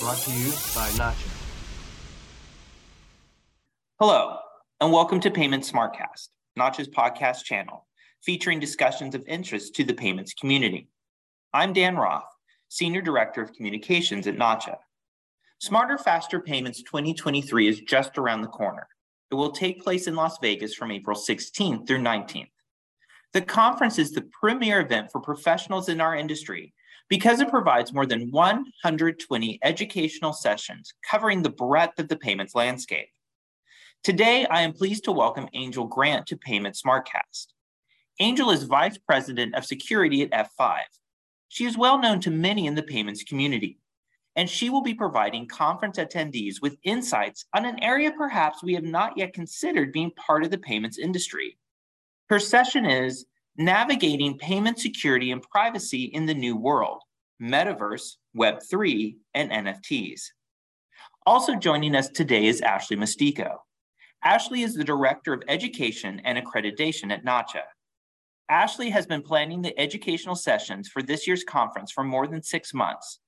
brought to you by Nacha. Hello, and welcome to Payment Smartcast, Nacha's podcast channel, featuring discussions of interest to the payments community. I'm Dan Roth, Senior Director of Communications at Nacha. Smarter Faster Payments 2023 is just around the corner. It will take place in Las Vegas from April 16th through 19th. The conference is the premier event for professionals in our industry because it provides more than 120 educational sessions covering the breadth of the payments landscape. Today, I am pleased to welcome Angel Grant to Payment Smartcast. Angel is Vice President of Security at F5. She is well known to many in the payments community, and she will be providing conference attendees with insights on an area perhaps we have not yet considered being part of the payments industry. Her session is Navigating Payment Security and Privacy in the New World, Metaverse, Web3, and NFTs. Also joining us today is Ashley Mustico. Ashley is the Director of Education and Accreditation at Nacha. Ashley has been planning the educational sessions for this year's conference for more than six months,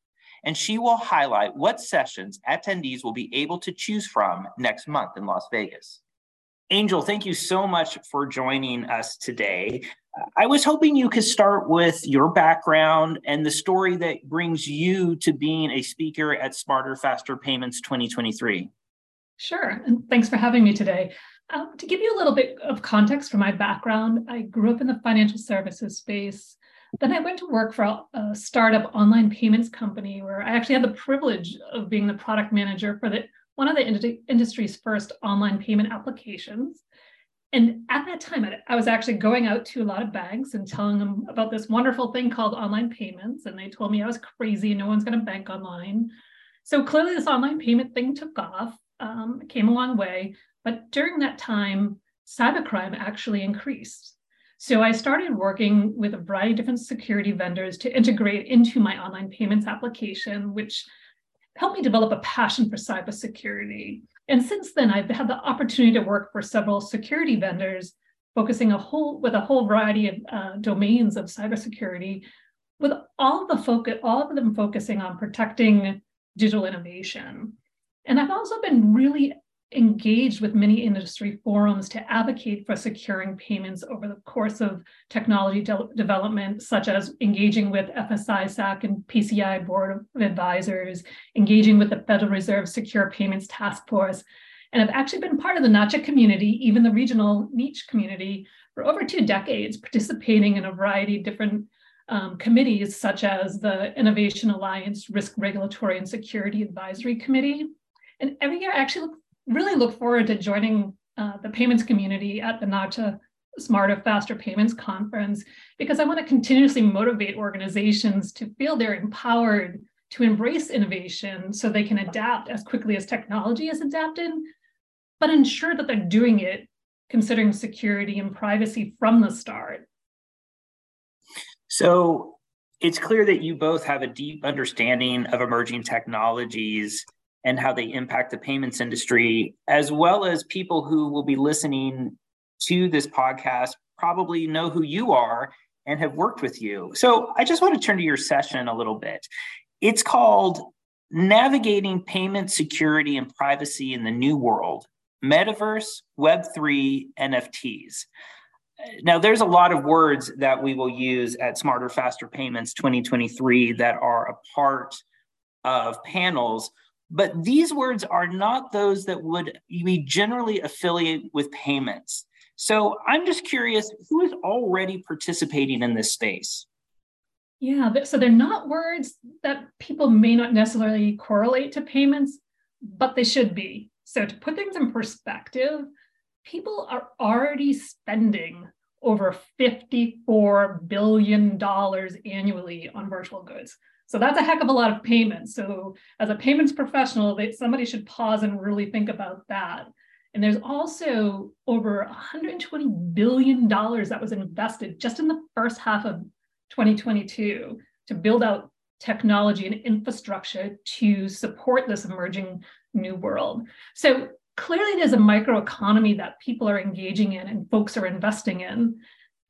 and she will highlight what sessions attendees will be able to choose from next month in Las Vegas. Angel, thank you so much for joining us today. I was hoping you could start with your background and the story that brings you to being a speaker at Smarter Faster Payments 2023. Sure, and thanks for having me today. Um, to give you a little bit of context for my background, I grew up in the financial services space. Then I went to work for a, a startup online payments company where I actually had the privilege of being the product manager for the one of the ind- industry's first online payment applications. And at that time, I was actually going out to a lot of banks and telling them about this wonderful thing called online payments. And they told me I was crazy, no one's going to bank online. So clearly, this online payment thing took off um, came a long way. But during that time, cybercrime actually increased. So I started working with a variety of different security vendors to integrate into my online payments application, which helped me develop a passion for cybersecurity. And since then, I've had the opportunity to work for several security vendors, focusing a whole with a whole variety of uh, domains of cybersecurity, with all of the focus, all of them focusing on protecting digital innovation. And I've also been really engaged with many industry forums to advocate for securing payments over the course of technology de- development, such as engaging with FS-ISAC and PCI Board of Advisors, engaging with the Federal Reserve Secure Payments Task Force. And I've actually been part of the NACHA community, even the regional niche community, for over two decades, participating in a variety of different um, committees, such as the Innovation Alliance Risk Regulatory and Security Advisory Committee, and every year, I actually look, really look forward to joining uh, the payments community at the NACHA Smarter, Faster Payments Conference because I want to continuously motivate organizations to feel they're empowered to embrace innovation so they can adapt as quickly as technology is adapted, but ensure that they're doing it considering security and privacy from the start. So it's clear that you both have a deep understanding of emerging technologies and how they impact the payments industry, as well as people who will be listening to this podcast probably know who you are and have worked with you. So I just want to turn to your session a little bit. It's called Navigating Payment Security and Privacy in the New World Metaverse, Web3, NFTs. Now, there's a lot of words that we will use at Smarter, Faster Payments 2023 that are a part of panels but these words are not those that would we generally affiliate with payments. So I'm just curious who is already participating in this space? Yeah, so they're not words that people may not necessarily correlate to payments, but they should be. So to put things in perspective, people are already spending over $54 billion annually on virtual goods. So that's a heck of a lot of payments. So as a payments professional, they, somebody should pause and really think about that. And there's also over $120 billion that was invested just in the first half of 2022 to build out technology and infrastructure to support this emerging new world. So clearly there's a microeconomy that people are engaging in and folks are investing in.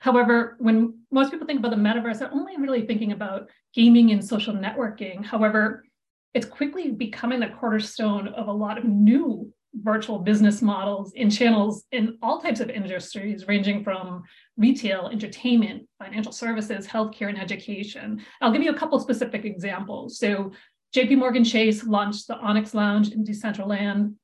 However, when most people think about the metaverse, they're only really thinking about gaming and social networking. However, it's quickly becoming the cornerstone of a lot of new virtual business models in channels in all types of industries, ranging from retail, entertainment, financial services, healthcare, and education. I'll give you a couple specific examples. So JP Morgan Chase launched the Onyx Lounge in Decentraland.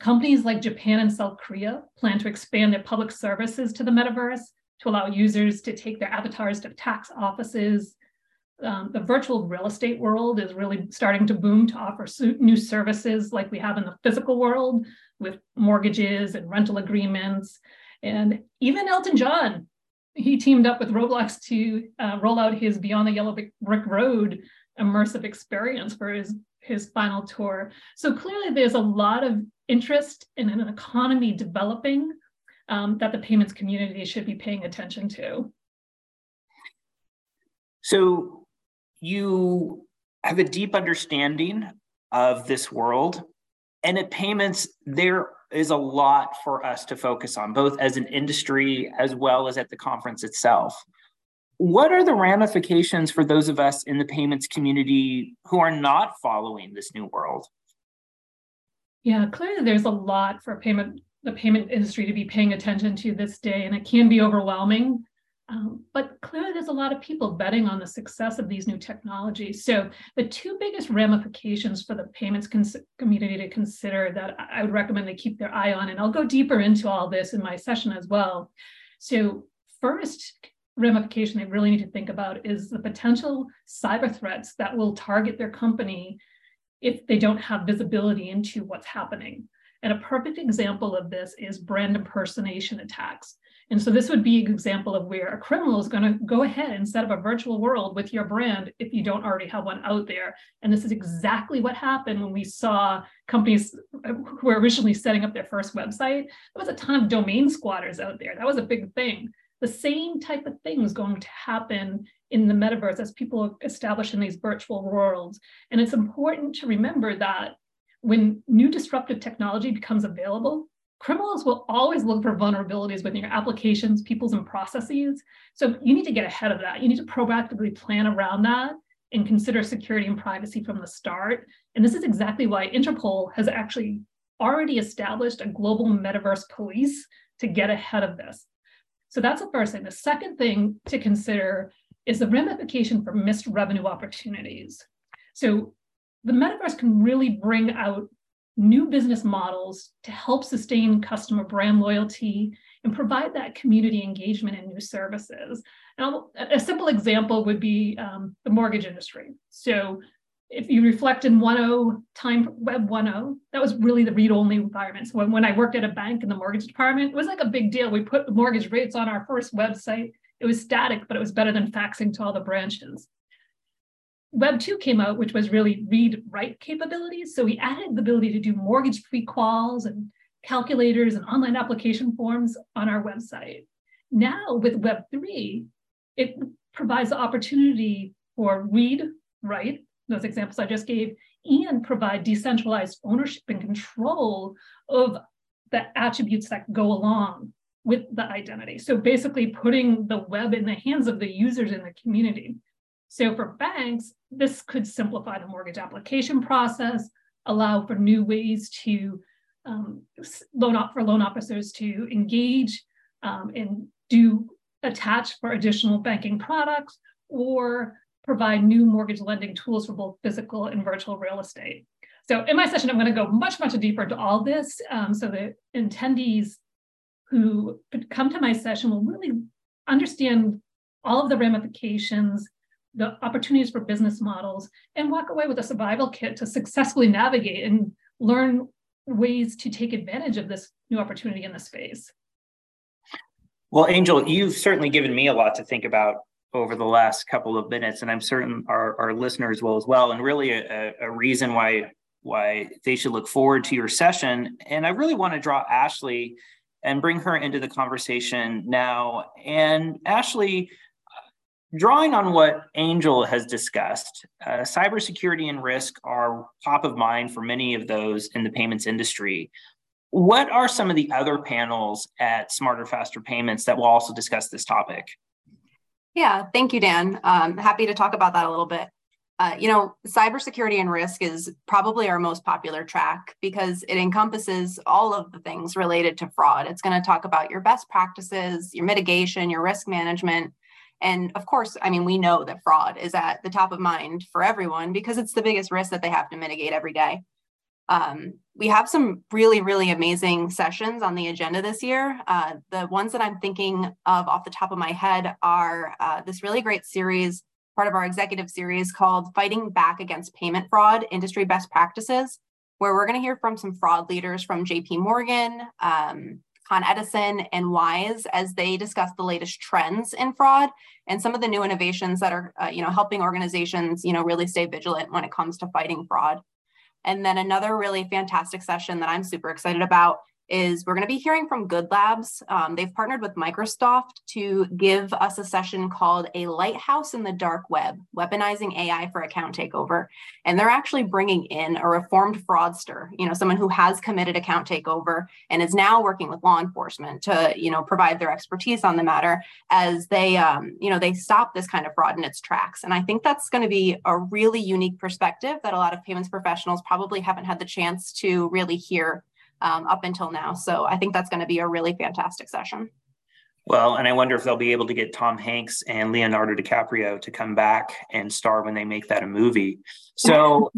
Companies like Japan and South Korea plan to expand their public services to the metaverse to allow users to take their avatars to tax offices. Um, the virtual real estate world is really starting to boom to offer new services like we have in the physical world with mortgages and rental agreements. And even Elton John, he teamed up with Roblox to uh, roll out his Beyond the Yellow Brick Road immersive experience for his his final tour. So clearly, there's a lot of interest in an economy developing um, that the payments community should be paying attention to. So you have a deep understanding of this world, and at payments, there is a lot for us to focus on, both as an industry as well as at the conference itself. What are the ramifications for those of us in the payments community who are not following this new world? Yeah, clearly there's a lot for payment the payment industry to be paying attention to this day, and it can be overwhelming. Um, but clearly, there's a lot of people betting on the success of these new technologies. So, the two biggest ramifications for the payments cons- community to consider that I would recommend they keep their eye on, and I'll go deeper into all this in my session as well. So, first, ramification they really need to think about is the potential cyber threats that will target their company if they don't have visibility into what's happening. And a perfect example of this is brand impersonation attacks. And so this would be an example of where a criminal is going to go ahead and set up a virtual world with your brand if you don't already have one out there. And this is exactly what happened when we saw companies uh, who were originally setting up their first website. There was a ton of domain squatters out there. That was a big thing the same type of thing is going to happen in the metaverse as people establish in these virtual worlds. And it's important to remember that when new disruptive technology becomes available, criminals will always look for vulnerabilities within your applications, peoples, and processes. So you need to get ahead of that. You need to proactively plan around that and consider security and privacy from the start. And this is exactly why Interpol has actually already established a global metaverse police to get ahead of this. So that's the first thing. The second thing to consider is the ramification for missed revenue opportunities. So the metaverse can really bring out new business models to help sustain customer brand loyalty and provide that community engagement and new services. Now, a simple example would be um, the mortgage industry. So if you reflect in 1.0 time web 1.0 that was really the read-only environment so when, when i worked at a bank in the mortgage department it was like a big deal we put mortgage rates on our first website it was static but it was better than faxing to all the branches web 2 came out which was really read write capabilities so we added the ability to do mortgage pre-quals and calculators and online application forms on our website now with web 3 it provides the opportunity for read write those examples I just gave, and provide decentralized ownership and control of the attributes that go along with the identity. So basically putting the web in the hands of the users in the community. So for banks, this could simplify the mortgage application process, allow for new ways to um, loan up for loan officers to engage um, and do attach for additional banking products or provide new mortgage lending tools for both physical and virtual real estate. So in my session, I'm going to go much, much deeper into all this um, so that attendees who come to my session will really understand all of the ramifications, the opportunities for business models, and walk away with a survival kit to successfully navigate and learn ways to take advantage of this new opportunity in the space. Well, Angel, you've certainly given me a lot to think about over the last couple of minutes, and I'm certain our, our listeners will as well. And really, a, a reason why why they should look forward to your session. And I really want to draw Ashley and bring her into the conversation now. And Ashley, drawing on what Angel has discussed, uh, cybersecurity and risk are top of mind for many of those in the payments industry. What are some of the other panels at Smarter Faster Payments that will also discuss this topic? Yeah, thank you, Dan. Um, happy to talk about that a little bit. Uh, you know, cybersecurity and risk is probably our most popular track because it encompasses all of the things related to fraud. It's going to talk about your best practices, your mitigation, your risk management. And of course, I mean, we know that fraud is at the top of mind for everyone because it's the biggest risk that they have to mitigate every day. Um, we have some really, really amazing sessions on the agenda this year. Uh, the ones that I'm thinking of off the top of my head are uh, this really great series part of our executive series called Fighting Back Against Payment Fraud Industry Best Practices, where we're going to hear from some fraud leaders from JP Morgan, um, Con Edison, and Wise as they discuss the latest trends in fraud and some of the new innovations that are, uh, you know, helping organizations, you know, really stay vigilant when it comes to fighting fraud. And then another really fantastic session that I'm super excited about is we're going to be hearing from Good Labs. Um, they've partnered with Microsoft to give us a session called A Lighthouse in the Dark Web, Weaponizing AI for Account Takeover. And they're actually bringing in a reformed fraudster, you know, someone who has committed account takeover and is now working with law enforcement to, you know, provide their expertise on the matter as they, um, you know, they stop this kind of fraud in its tracks. And I think that's going to be a really unique perspective that a lot of payments professionals probably haven't had the chance to really hear um, up until now. So I think that's going to be a really fantastic session. Well, and I wonder if they'll be able to get Tom Hanks and Leonardo DiCaprio to come back and star when they make that a movie. So,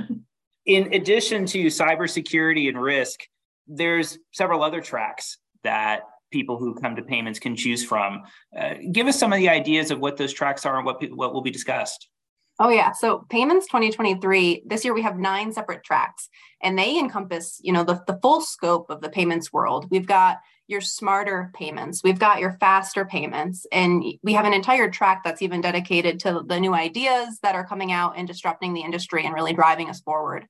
in addition to cybersecurity and risk, there's several other tracks that people who come to payments can choose from. Uh, give us some of the ideas of what those tracks are and what what will be discussed. Oh yeah. So payments 2023, this year we have nine separate tracks and they encompass, you know, the, the full scope of the payments world. We've got your smarter payments, we've got your faster payments, and we have an entire track that's even dedicated to the new ideas that are coming out and disrupting the industry and really driving us forward.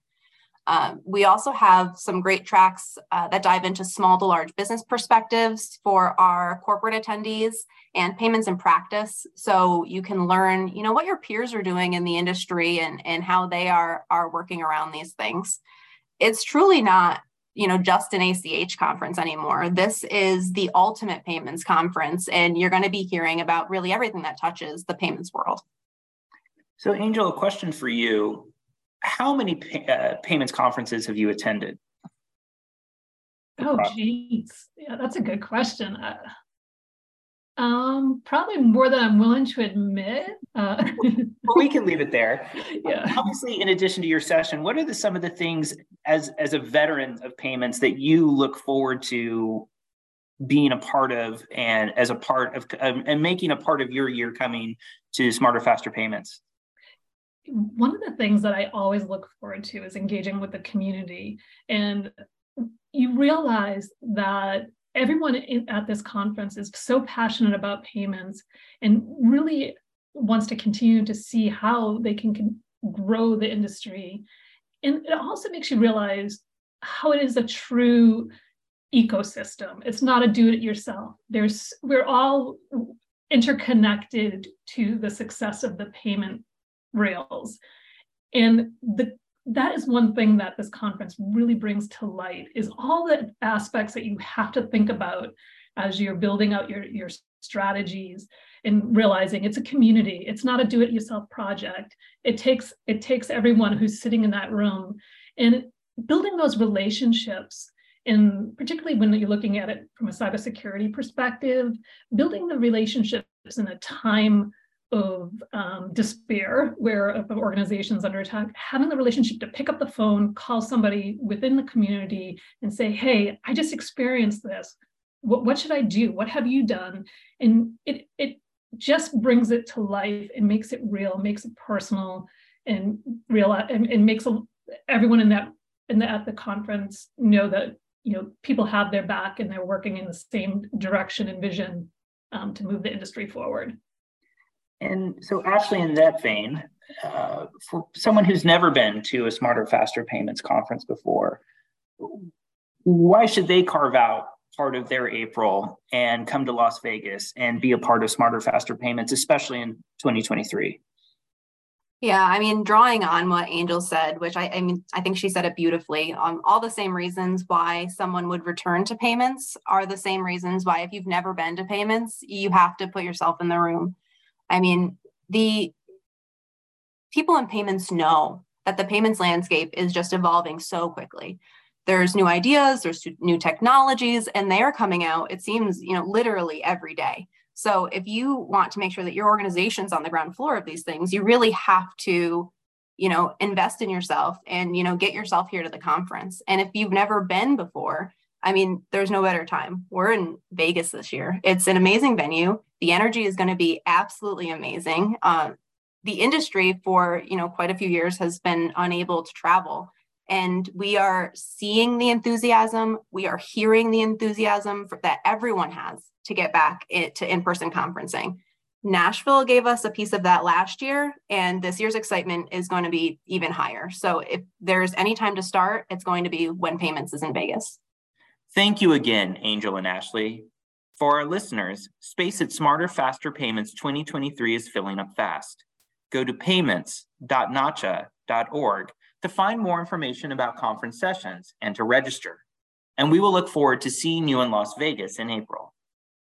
Um, we also have some great tracks uh, that dive into small to large business perspectives for our corporate attendees and payments in practice. So you can learn, you know, what your peers are doing in the industry and, and how they are, are working around these things. It's truly not, you know, just an ACH conference anymore. This is the ultimate payments conference, and you're going to be hearing about really everything that touches the payments world. So, Angel, a question for you how many pay, uh, payments conferences have you attended? Oh, geez. Yeah, that's a good question. Uh, um, probably more than I'm willing to admit. Uh, well, we can leave it there. Yeah. Obviously, in addition to your session, what are the, some of the things as as a veteran of payments that you look forward to being a part of, and as a part of, um, and making a part of your year coming to Smarter Faster Payments? One of the things that I always look forward to is engaging with the community. And you realize that everyone at this conference is so passionate about payments and really wants to continue to see how they can grow the industry. And it also makes you realize how it is a true ecosystem. It's not a do it yourself. There's we're all interconnected to the success of the payment rails. And the, that is one thing that this conference really brings to light is all the aspects that you have to think about as you're building out your, your strategies and realizing it's a community. It's not a do-it-yourself project. It takes it takes everyone who's sitting in that room. And building those relationships and particularly when you're looking at it from a cybersecurity perspective building the relationships in a time of um, despair where if an organization's under attack, having the relationship to pick up the phone, call somebody within the community and say, hey, I just experienced this. What, what should I do? What have you done? And it, it just brings it to life and makes it real, makes it personal and real and, and makes a, everyone in that in the, at the conference know that you know people have their back and they're working in the same direction and vision um, to move the industry forward. And so, Ashley, in that vein, uh, for someone who's never been to a Smarter Faster Payments conference before, why should they carve out part of their April and come to Las Vegas and be a part of Smarter Faster Payments, especially in 2023? Yeah, I mean, drawing on what Angel said, which I, I mean, I think she said it beautifully. Um, all the same reasons why someone would return to payments are the same reasons why, if you've never been to payments, you have to put yourself in the room I mean, the people in payments know that the payments landscape is just evolving so quickly. There's new ideas, there's new technologies, and they are coming out, it seems, you know, literally every day. So if you want to make sure that your organization's on the ground floor of these things, you really have to, you know, invest in yourself and, you know, get yourself here to the conference. And if you've never been before, I mean, there's no better time. We're in Vegas this year. It's an amazing venue. The energy is going to be absolutely amazing. Uh, the industry for you know quite a few years has been unable to travel and we are seeing the enthusiasm we are hearing the enthusiasm for, that everyone has to get back to in-person conferencing nashville gave us a piece of that last year and this year's excitement is going to be even higher so if there's any time to start it's going to be when payments is in vegas thank you again angel and ashley for our listeners space at smarter faster payments 2023 is filling up fast go to payments.nacha.org to find more information about conference sessions and to register. And we will look forward to seeing you in Las Vegas in April.